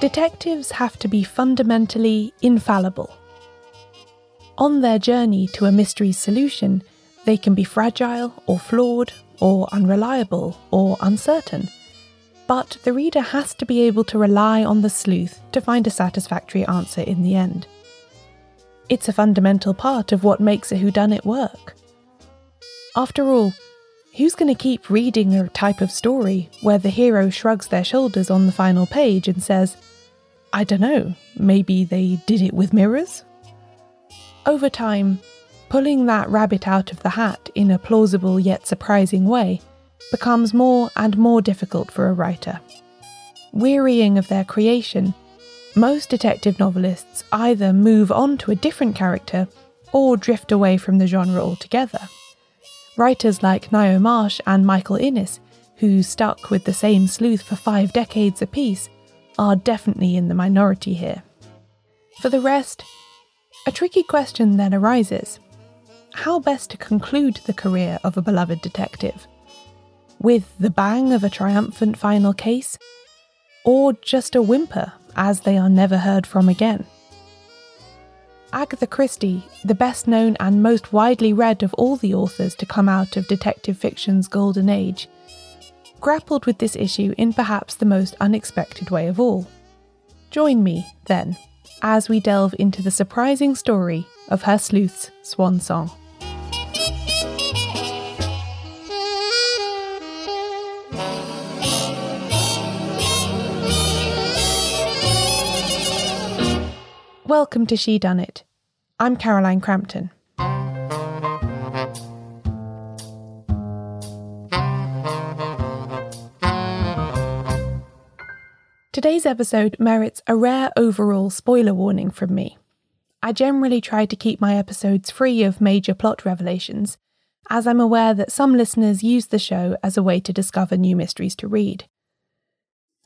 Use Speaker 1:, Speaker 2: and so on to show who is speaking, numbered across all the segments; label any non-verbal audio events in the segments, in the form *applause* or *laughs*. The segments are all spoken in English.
Speaker 1: Detectives have to be fundamentally infallible. On their journey to a mystery's solution, they can be fragile or flawed or unreliable or uncertain. But the reader has to be able to rely on the sleuth to find a satisfactory answer in the end. It's a fundamental part of what makes a whodunit work. After all, who's going to keep reading a type of story where the hero shrugs their shoulders on the final page and says, I don't know, maybe they did it with mirrors? Over time, pulling that rabbit out of the hat in a plausible yet surprising way becomes more and more difficult for a writer. Wearying of their creation, most detective novelists either move on to a different character or drift away from the genre altogether. Writers like Ngaio Marsh and Michael Innes, who stuck with the same sleuth for five decades apiece, are definitely in the minority here. For the rest, a tricky question then arises how best to conclude the career of a beloved detective? With the bang of a triumphant final case? Or just a whimper as they are never heard from again? Agatha Christie, the best known and most widely read of all the authors to come out of detective fiction's golden age, grappled with this issue in perhaps the most unexpected way of all. Join me, then, as we delve into the surprising story of her sleuth's swan song. Welcome to Shedunnit. I'm Caroline Crampton. Today's episode merits a rare overall spoiler warning from me. I generally try to keep my episodes free of major plot revelations, as I'm aware that some listeners use the show as a way to discover new mysteries to read.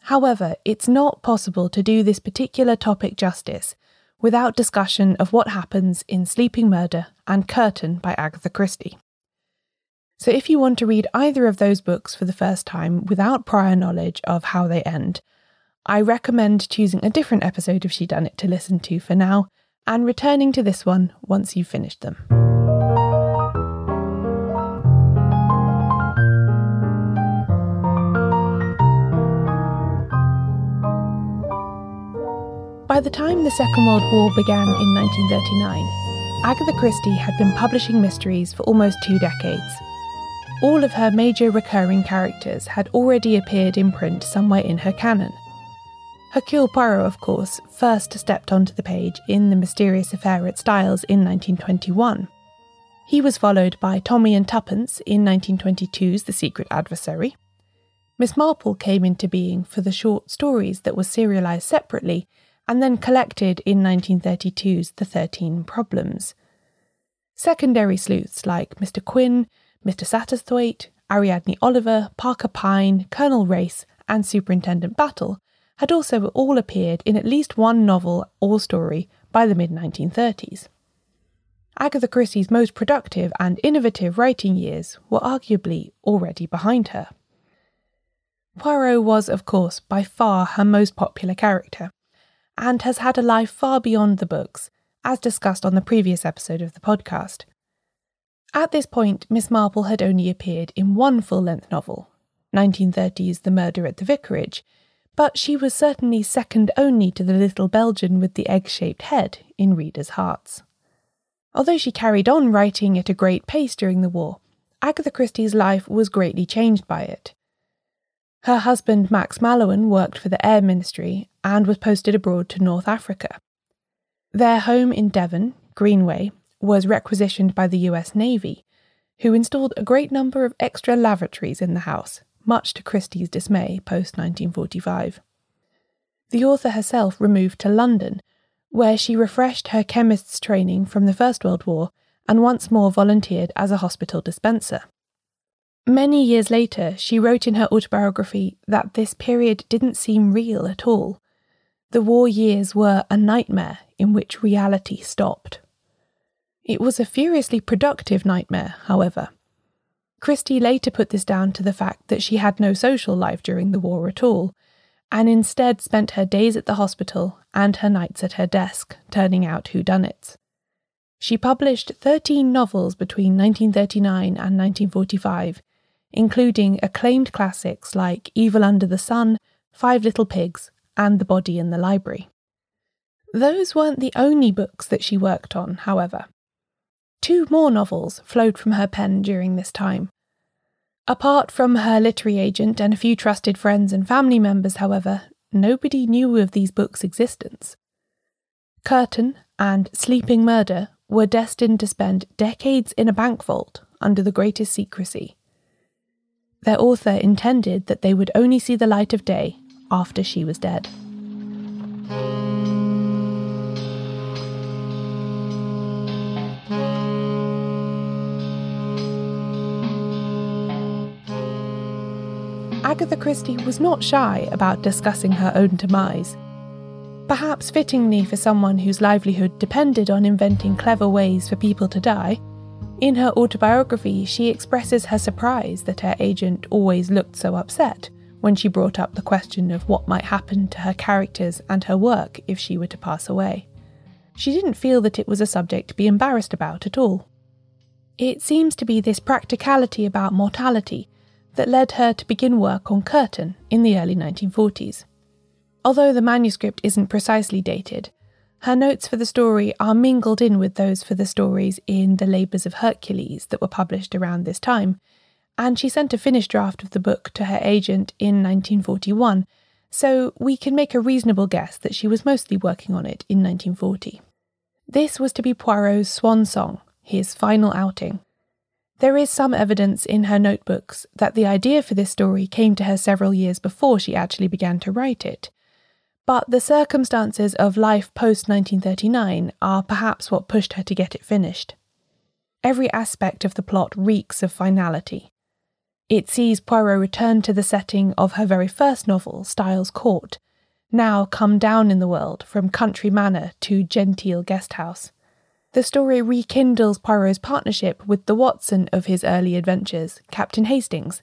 Speaker 1: However, it's not possible to do this particular topic justice without discussion of what happens in Sleeping Murder and Curtain by Agatha Christie. So, if you want to read either of those books for the first time without prior knowledge of how they end, I recommend choosing a different episode of Shedunnit to listen to for now and returning to this one once you've finished them. By the time the Second World War began in 1939, Agatha Christie had been publishing mysteries for almost two decades. All of her major recurring characters had already appeared in print somewhere in her canon, Hercule Poirot, of course, first stepped onto the page in The Mysterious Affair at Styles in 1921. He was followed by Tommy and Tuppence in 1922's The Secret Adversary. Miss Marple came into being for the short stories that were serialised separately and then collected in 1932's The Thirteen Problems. Secondary sleuths like Mr. Quin, Mr. Satterthwaite, Ariadne Oliver, Parker Pine, Colonel Race, and Superintendent Battle had also all appeared in at least one novel or story by the mid 1930s. Agatha Christie's most productive and innovative writing years were arguably already behind her. Poirot was, of course, by far her most popular character, and has had a life far beyond the books, as discussed on the previous episode of the podcast. At this point, Miss Marple had only appeared in one full length novel, 1930's The Murder at the Vicarage, but she was certainly second only to the little Belgian with the egg shaped head in readers' hearts. Although she carried on writing at a great pace during the war, Agatha Christie's life was greatly changed by it. Her husband Max Mallowan worked for the Air Ministry and was posted abroad to North Africa. Their home in Devon, Greenway, was requisitioned by the US Navy, who installed a great number of extra lavatories in the house much to Christie's dismay post 1945. The author herself removed to London, where she refreshed her chemist's training from the First World War and once more volunteered as a hospital dispenser. Many years later, she wrote in her autobiography that this period didn't seem real at all. The war years were a nightmare in which reality stopped. It was a furiously productive nightmare, however. Christie later put this down to the fact that she had no social life during the war at all, and instead spent her days at the hospital and her nights at her desk turning out whodunits. She published 13 novels between 1939 and 1945, including acclaimed classics like Evil Under the Sun, Five Little Pigs, and The Body in the Library. Those weren't the only books that she worked on, however. Two more novels flowed from her pen during this time. Apart from her literary agent and a few trusted friends and family members, however, nobody knew of these books' existence. Curtain and Sleeping Murder were destined to spend decades in a bank vault under the greatest secrecy. Their author intended that they would only see the light of day after she was dead. Agatha Christie was not shy about discussing her own demise. Perhaps fittingly for someone whose livelihood depended on inventing clever ways for people to die, in her autobiography she expresses her surprise that her agent always looked so upset when she brought up the question of what might happen to her characters and her work if she were to pass away. She didn't feel that it was a subject to be embarrassed about at all. It seems to be this practicality about mortality that led her to begin work on Curtain in the early 1940s. Although the manuscript isn't precisely dated, her notes for the story are mingled in with those for the stories in The Labours of Hercules that were published around this time, and she sent a finished draft of the book to her agent in 1941, so we can make a reasonable guess that she was mostly working on it in 1940. This was to be Poirot's swan song, his final outing, there is some evidence in her notebooks that the idea for this story came to her several years before she actually began to write it. But the circumstances of life post 1939 are perhaps what pushed her to get it finished. Every aspect of the plot reeks of finality. It sees Poirot return to the setting of her very first novel, Styles Court, now come down in the world from country manor to genteel guest house. The story rekindles Poirot's partnership with the Watson of his early adventures, Captain Hastings,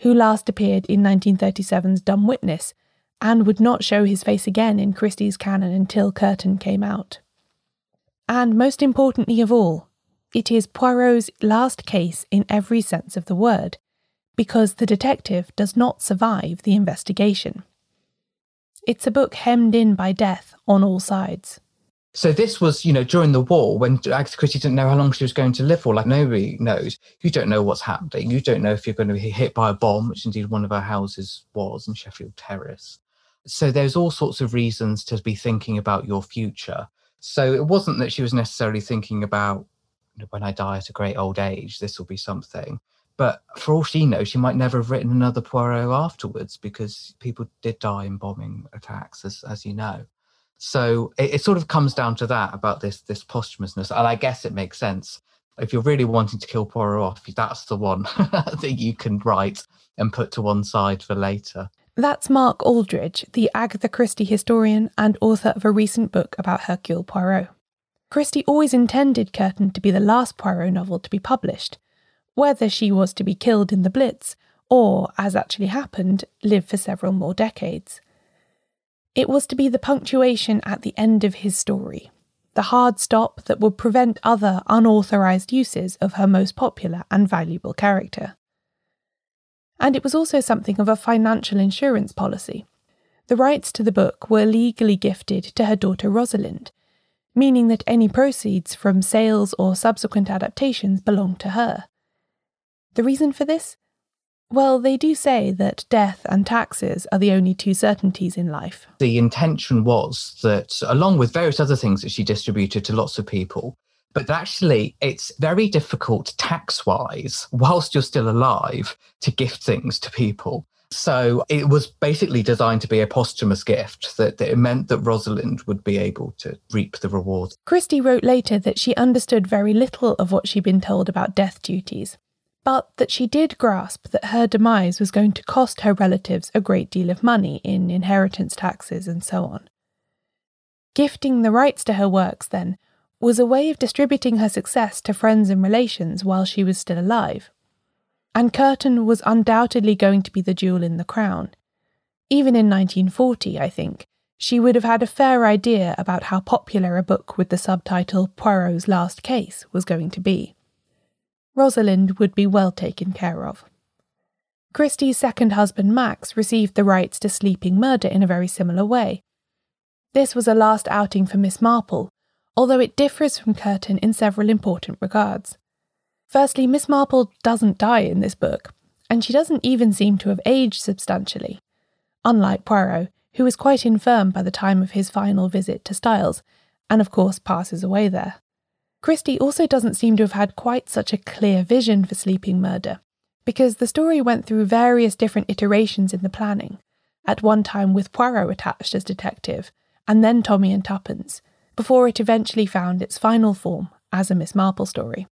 Speaker 1: who last appeared in 1937's Dumb Witness and would not show his face again in Christie's canon until Curtain came out. And most importantly of all, it is Poirot's last case in every sense of the word, because the detective does not survive the investigation. It's a book hemmed in by death on all sides.
Speaker 2: So this was, you know, during the war when Agatha Christie didn't know how long she was going to live for. Like nobody knows. You don't know what's happening. You don't know if you're going to be hit by a bomb, which indeed one of her houses was in Sheffield Terrace. So there's all sorts of reasons to be thinking about your future. So it wasn't that she was necessarily thinking about when I die at a great old age, this will be something. But for all she knows, she might never have written another Poirot afterwards because people did die in bombing attacks, as, as you know. So it, it, sort of comes down to that about this this posthumousness, and I guess it makes sense. If you're really wanting to kill Poirot off, that's the one *laughs* that you can write and put to one side for later.
Speaker 1: That's Mark Aldridge, the Agatha Christie historian and author of a recent book about Hercule Poirot. Christie always intended Curtain to be the last Poirot novel to be published, whether she was to be killed in the Blitz or, as actually happened, live for several more decades. It was to be the punctuation at the end of his story, the hard stop that would prevent other unauthorized uses of her most popular and valuable character. And it was also something of a financial insurance policy. The rights to the book were legally gifted to her daughter Rosalind, meaning that any proceeds from sales or subsequent adaptations belonged to her. The reason for this? Well, they do say that death and taxes are the only two certainties in life.
Speaker 2: The intention was that, along with various other things that she distributed to lots of people, but actually it's very difficult tax wise, whilst you're still alive, to gift things to people. So it was basically designed to be a posthumous gift that, that, it meant that Rosalind would be able to reap the reward.
Speaker 1: Christie wrote later that she understood very little of what she'd been told about death duties, but that she did grasp that her demise was going to cost her relatives a great deal of money in inheritance taxes and so on. Gifting the rights to her works, then, was a way of distributing her success to friends and relations while she was still alive. And Curtain was undoubtedly going to be the jewel in the crown. Even in 1940, I think, she would have had a fair idea about how popular a book with the subtitle Poirot's Last Case was going to be. Rosalind would be well taken care of. Christie's second husband Max received the rights to Sleeping Murder in a very similar way. This was a last outing for Miss Marple, although it differs from Curtain in several important regards. Firstly, Miss Marple doesn't die in this book, and she doesn't even seem to have aged substantially, unlike Poirot, who is quite infirm by the time of his final visit to Styles, and of course passes away there. Christie also doesn't seem to have had quite such a clear vision for Sleeping Murder, because the story went through various different iterations in the planning, at one time with Poirot attached as detective, and then Tommy and Tuppence, before it eventually found its final form as a Miss Marple story.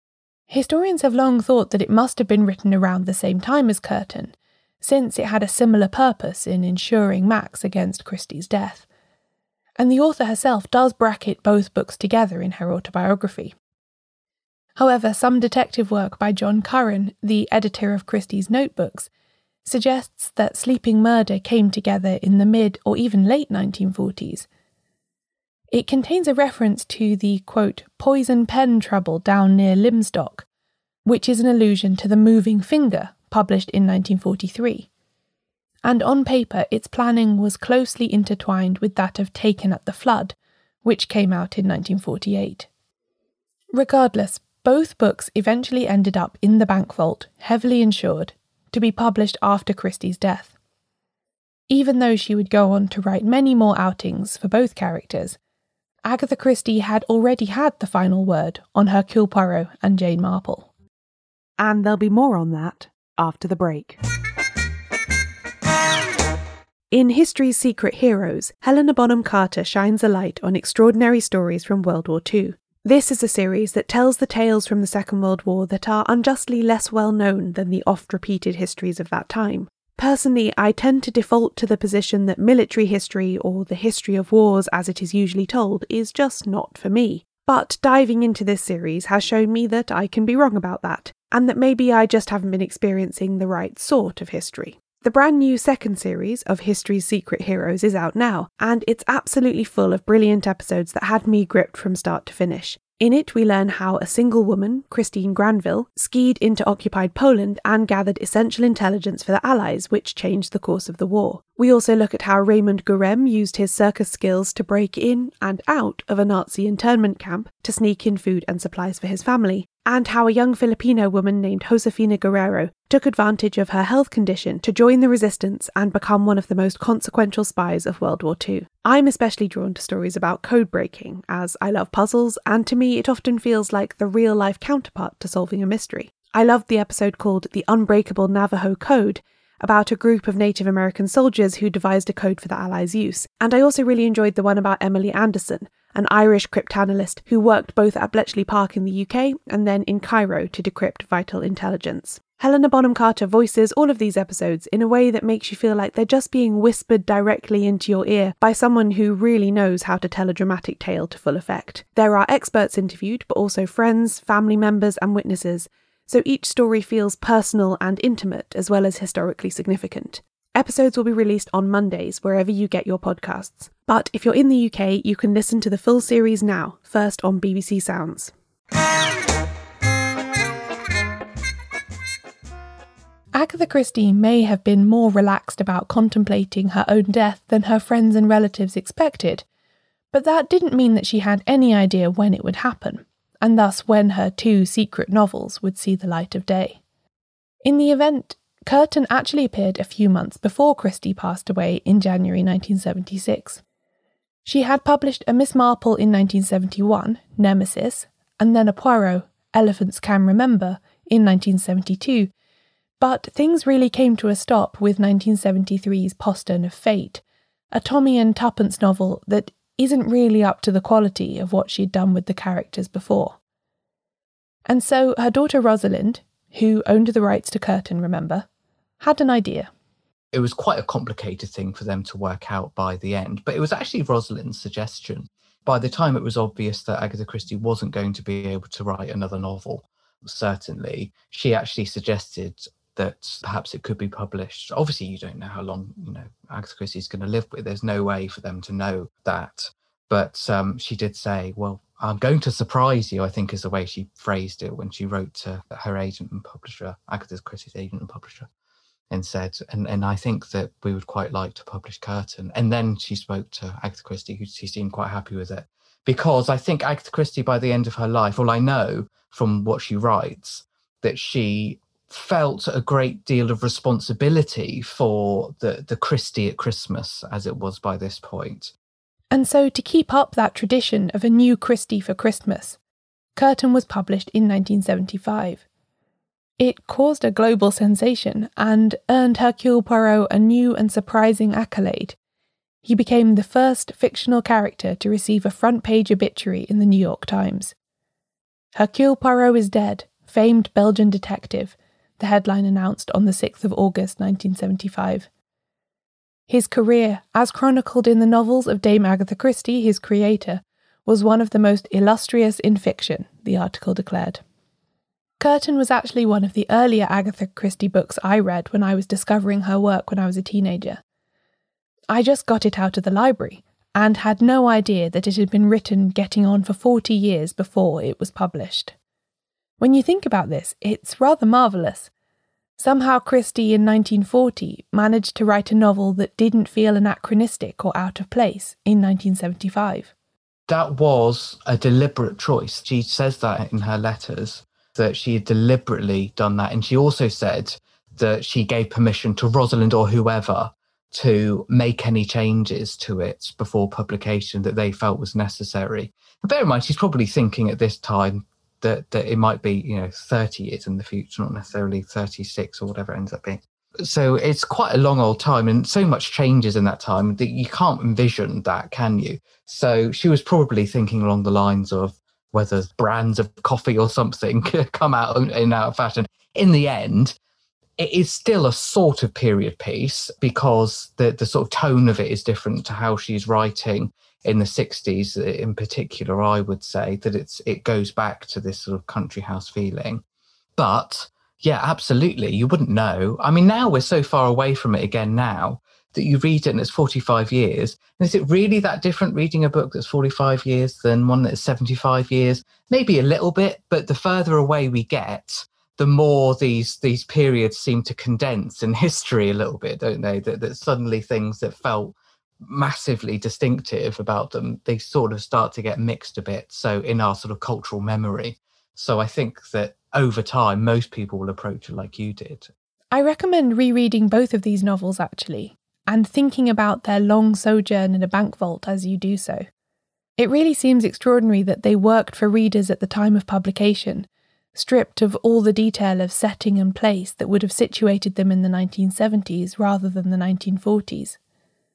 Speaker 1: Historians have long thought that it must have been written around the same time as Curtain, since it had a similar purpose in insuring Max against Christie's death. And the author herself does bracket both books together in her autobiography. However, some detective work by John Curran, the editor of Christie's notebooks, suggests that Sleeping Murder came together in the mid or even late 1940s. It contains a reference to the quote, poison pen trouble down near Lymstock, which is an allusion to the moving finger published in 1943. And on paper, its planning was closely intertwined with that of Taken at the Flood, which came out in 1948. Regardless, both books eventually ended up in the bank vault, heavily insured, to be published after Christie's death. Even though she would go on to write many more outings for both characters, Agatha Christie had already had the final word on Hercule Poirot and Jane Marple. And there'll be more on that after the break. In History's Secret Heroes, Helena Bonham Carter shines a light on extraordinary stories from World War II. This is a series that tells the tales from the Second World War that are unjustly less well known than the oft repeated histories of that time. Personally, I tend to default to the position that military history, or the history of wars as it is usually told, is just not for me. But diving into this series has shown me that I can be wrong about that, and that maybe I just haven't been experiencing the right sort of history. The brand new second series of History's Secret Heroes is out now, and it's absolutely full of brilliant episodes that had me gripped from start to finish. In it, we learn how a single woman, Christine Granville, skied into occupied Poland and gathered essential intelligence for the Allies, which changed the course of the war. We also look at how Raymond Gourem used his circus skills to break in and out of a Nazi internment camp to sneak in food and supplies for his family, and how a young Filipino woman named Josefina Guerrero took advantage of her health condition to join the resistance and become one of the most consequential spies of World War II. I'm especially drawn to stories about code breaking, as I love puzzles, and to me it often feels like the real life counterpart to solving a mystery. I loved the episode called The Unbreakable Navajo Code, about a group of Native American soldiers who devised a code for the Allies' use. And I also really enjoyed the one about Emily Anderson, an Irish cryptanalyst who worked both at Bletchley Park in the UK and then in Cairo to decrypt vital intelligence. Helena Bonham Carter voices all of these episodes in a way that makes you feel like they're just being whispered directly into your ear by someone who really knows how to tell a dramatic tale to full effect. There are experts interviewed, but also friends, family members, and witnesses, so each story feels personal and intimate as well as historically significant. Episodes will be released on Mondays wherever you get your podcasts. But if you're in the UK, you can listen to the full series now, first on BBC Sounds. Agatha Christie may have been more relaxed about contemplating her own death than her friends and relatives expected, but that didn't mean that she had any idea when it would happen and thus when her two secret novels would see the light of day. In the event, Curtain actually appeared a few months before Christie passed away in January 1976. She had published a Miss Marple in 1971, Nemesis, and then a Poirot, Elephants Can Remember, in 1972, but things really came to a stop with 1973's Postern of Fate, a Tommy and Tuppence novel that isn't really up to the quality of what she'd done with the characters before. And so her daughter Rosalind, who owned the rights to Curtain, remember, had an idea.
Speaker 2: It was quite a complicated thing for them to work out by the end, but it was actually Rosalind's suggestion. By the time it was obvious that Agatha Christie wasn't going to be able to write another novel, certainly, she actually suggested that perhaps it could be published. Obviously, you don't know how long you know Agatha Christie is going to live, but there's no way for them to know that. But um, she did say, "Well, I'm going to surprise you." I think is the way she phrased it when she wrote to her agent and publisher, Agatha Christie's agent and publisher, and said, "And and I think that we would quite like to publish Curtain." And then she spoke to Agatha Christie, who she seemed quite happy with it, because I think Agatha Christie, by the end of her life, all I know from what she writes, that she felt a great deal of responsibility for the, the Christie at Christmas, as it was by this point.
Speaker 1: And so, to keep up that tradition of a new Christie for Christmas, Curtain was published in 1975. It caused a global sensation and earned Hercule Poirot a new and surprising accolade. He became the first fictional character to receive a front page obituary in the New York Times. Hercule Poirot is dead, famed Belgian detective, the headline announced on the 6th of August 1975. His career, as chronicled in the novels of Dame Agatha Christie, his creator, was one of the most illustrious in fiction, the article declared. Curtain was actually one of the earlier Agatha Christie books I read when I was discovering her work when I was a teenager. I just got it out of the library and had no idea that it had been written getting on for 40 years before it was published. When you think about this, it's rather marvellous. Somehow Christie in 1940 managed to write a novel that didn't feel anachronistic or out of place in 1975.
Speaker 2: That was a deliberate choice. She says that in her letters, that she had deliberately done that. And she also said that she gave permission to Rosalind or whoever to make any changes to it before publication that they felt was necessary. Bear in mind, she's probably thinking at this time that, that it might be, you know, 30 years in the future, not necessarily 36 or whatever it ends up being. So it's quite a long old time and so much changes in that time that you can't envision that, can you? So she was probably thinking along the lines of whether brands of coffee or something *laughs* come out in out of fashion. In the end, it is still a sort of period piece because the, the sort of tone of it is different to how she's writing in the 60s in particular i would say that it's it goes back to this sort of country house feeling. But yeah absolutely you wouldn't know. I mean now we're so far away from it again now that you read it and it's 45 years. And is it really that different reading a book that's 45 years than one that's 75 years? Maybe a little bit but the further away we get the more these these periods seem to condense in *laughs* history a little bit don't they? That, that suddenly things that felt massively distinctive about them, they sort of start to get mixed a bit. So in our sort of cultural memory. So I think that over time, most people will approach it like you did.
Speaker 1: I recommend rereading both of these novels actually, and thinking about their long sojourn in a bank vault as you do so. It really seems extraordinary that they worked for readers at the time of publication, stripped of all the detail of setting and place that would have situated them in the 1970s rather than the 1940s.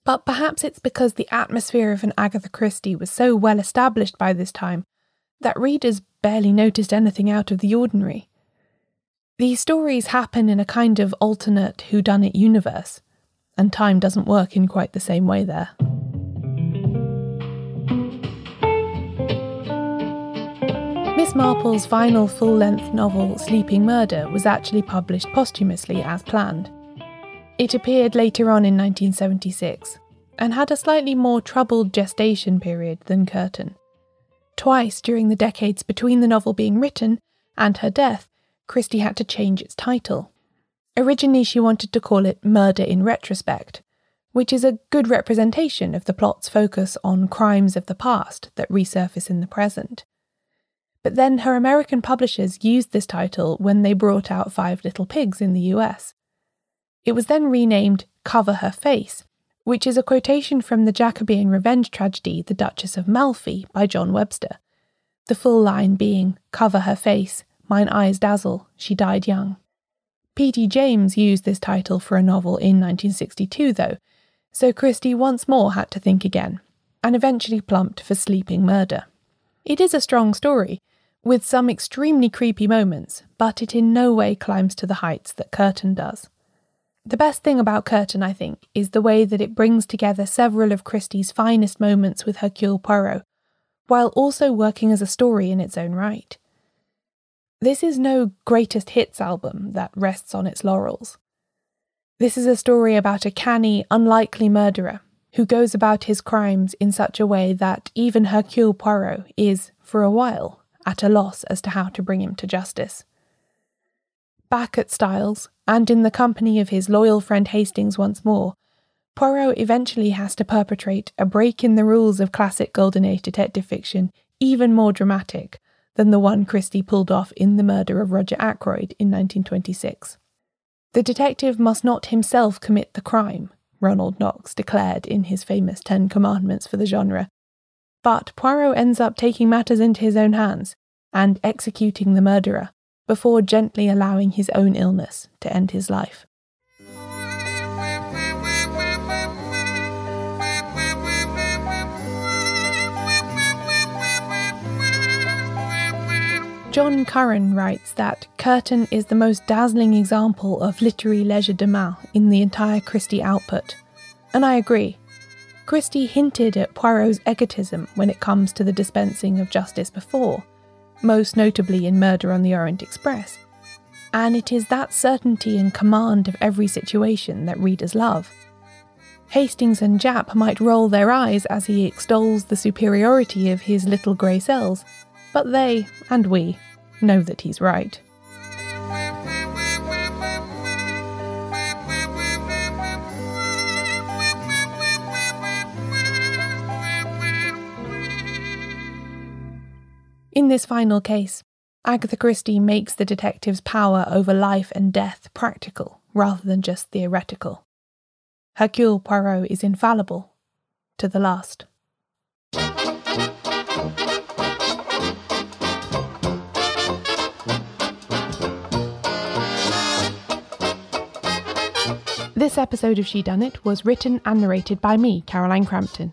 Speaker 1: But perhaps it's because the atmosphere of an Agatha Christie was so well established by this time that readers barely noticed anything out of the ordinary. These stories happen in a kind of alternate whodunit universe, and time doesn't work in quite the same way there. Miss Marple's final full length novel, Sleeping Murder, was actually published posthumously as planned. It appeared later on in 1976 and had a slightly more troubled gestation period than Curtain. Twice during the decades between the novel being written and her death, Christie had to change its title. Originally, she wanted to call it Murder in Retrospect, which is a good representation of the plot's focus on crimes of the past that resurface in the present. But then her American publishers used this title when they brought out Five Little Pigs in the US. It was then renamed Cover Her Face, which is a quotation from the Jacobean revenge tragedy The Duchess of Malfi by John Webster. The full line being, Cover her face, mine eyes dazzle, she died young. P.D. James used this title for a novel in 1962, though, so Christie once more had to think again, and eventually plumped for Sleeping Murder. It is a strong story, with some extremely creepy moments, but it in no way climbs to the heights that Curtain does. The best thing about Curtain, I think, is the way that it brings together several of Christie's finest moments with Hercule Poirot, while also working as a story in its own right. This is no greatest hits album that rests on its laurels. This is a story about a canny, unlikely murderer who goes about his crimes in such a way that even Hercule Poirot is, for a while, at a loss as to how to bring him to justice. Back at Styles, and in the company of his loyal friend Hastings once more, Poirot eventually has to perpetrate a break in the rules of classic Golden Age detective fiction even more dramatic than the one Christie pulled off in The Murder of Roger Ackroyd in 1926. The detective must not himself commit the crime, Ronald Knox declared in his famous Ten Commandments for the genre. But Poirot ends up taking matters into his own hands and executing the murderer before gently allowing his own illness to end his life. John Curran writes that Curtain is the most dazzling example of literary leisure legerdemain in the entire Christie output. And I agree. Christie hinted at Poirot's egotism when it comes to the dispensing of justice before, most notably in Murder on the Orient Express. And it is that certainty and command of every situation that readers love. Hastings and Japp might roll their eyes as he extols the superiority of his little grey cells, but they, and we, know that he's right. This final case, Agatha Christie makes the detective's power over life and death practical rather than just theoretical. Hercule Poirot is infallible to the last. This episode of Shedunnit was written and narrated by me, Caroline Crampton.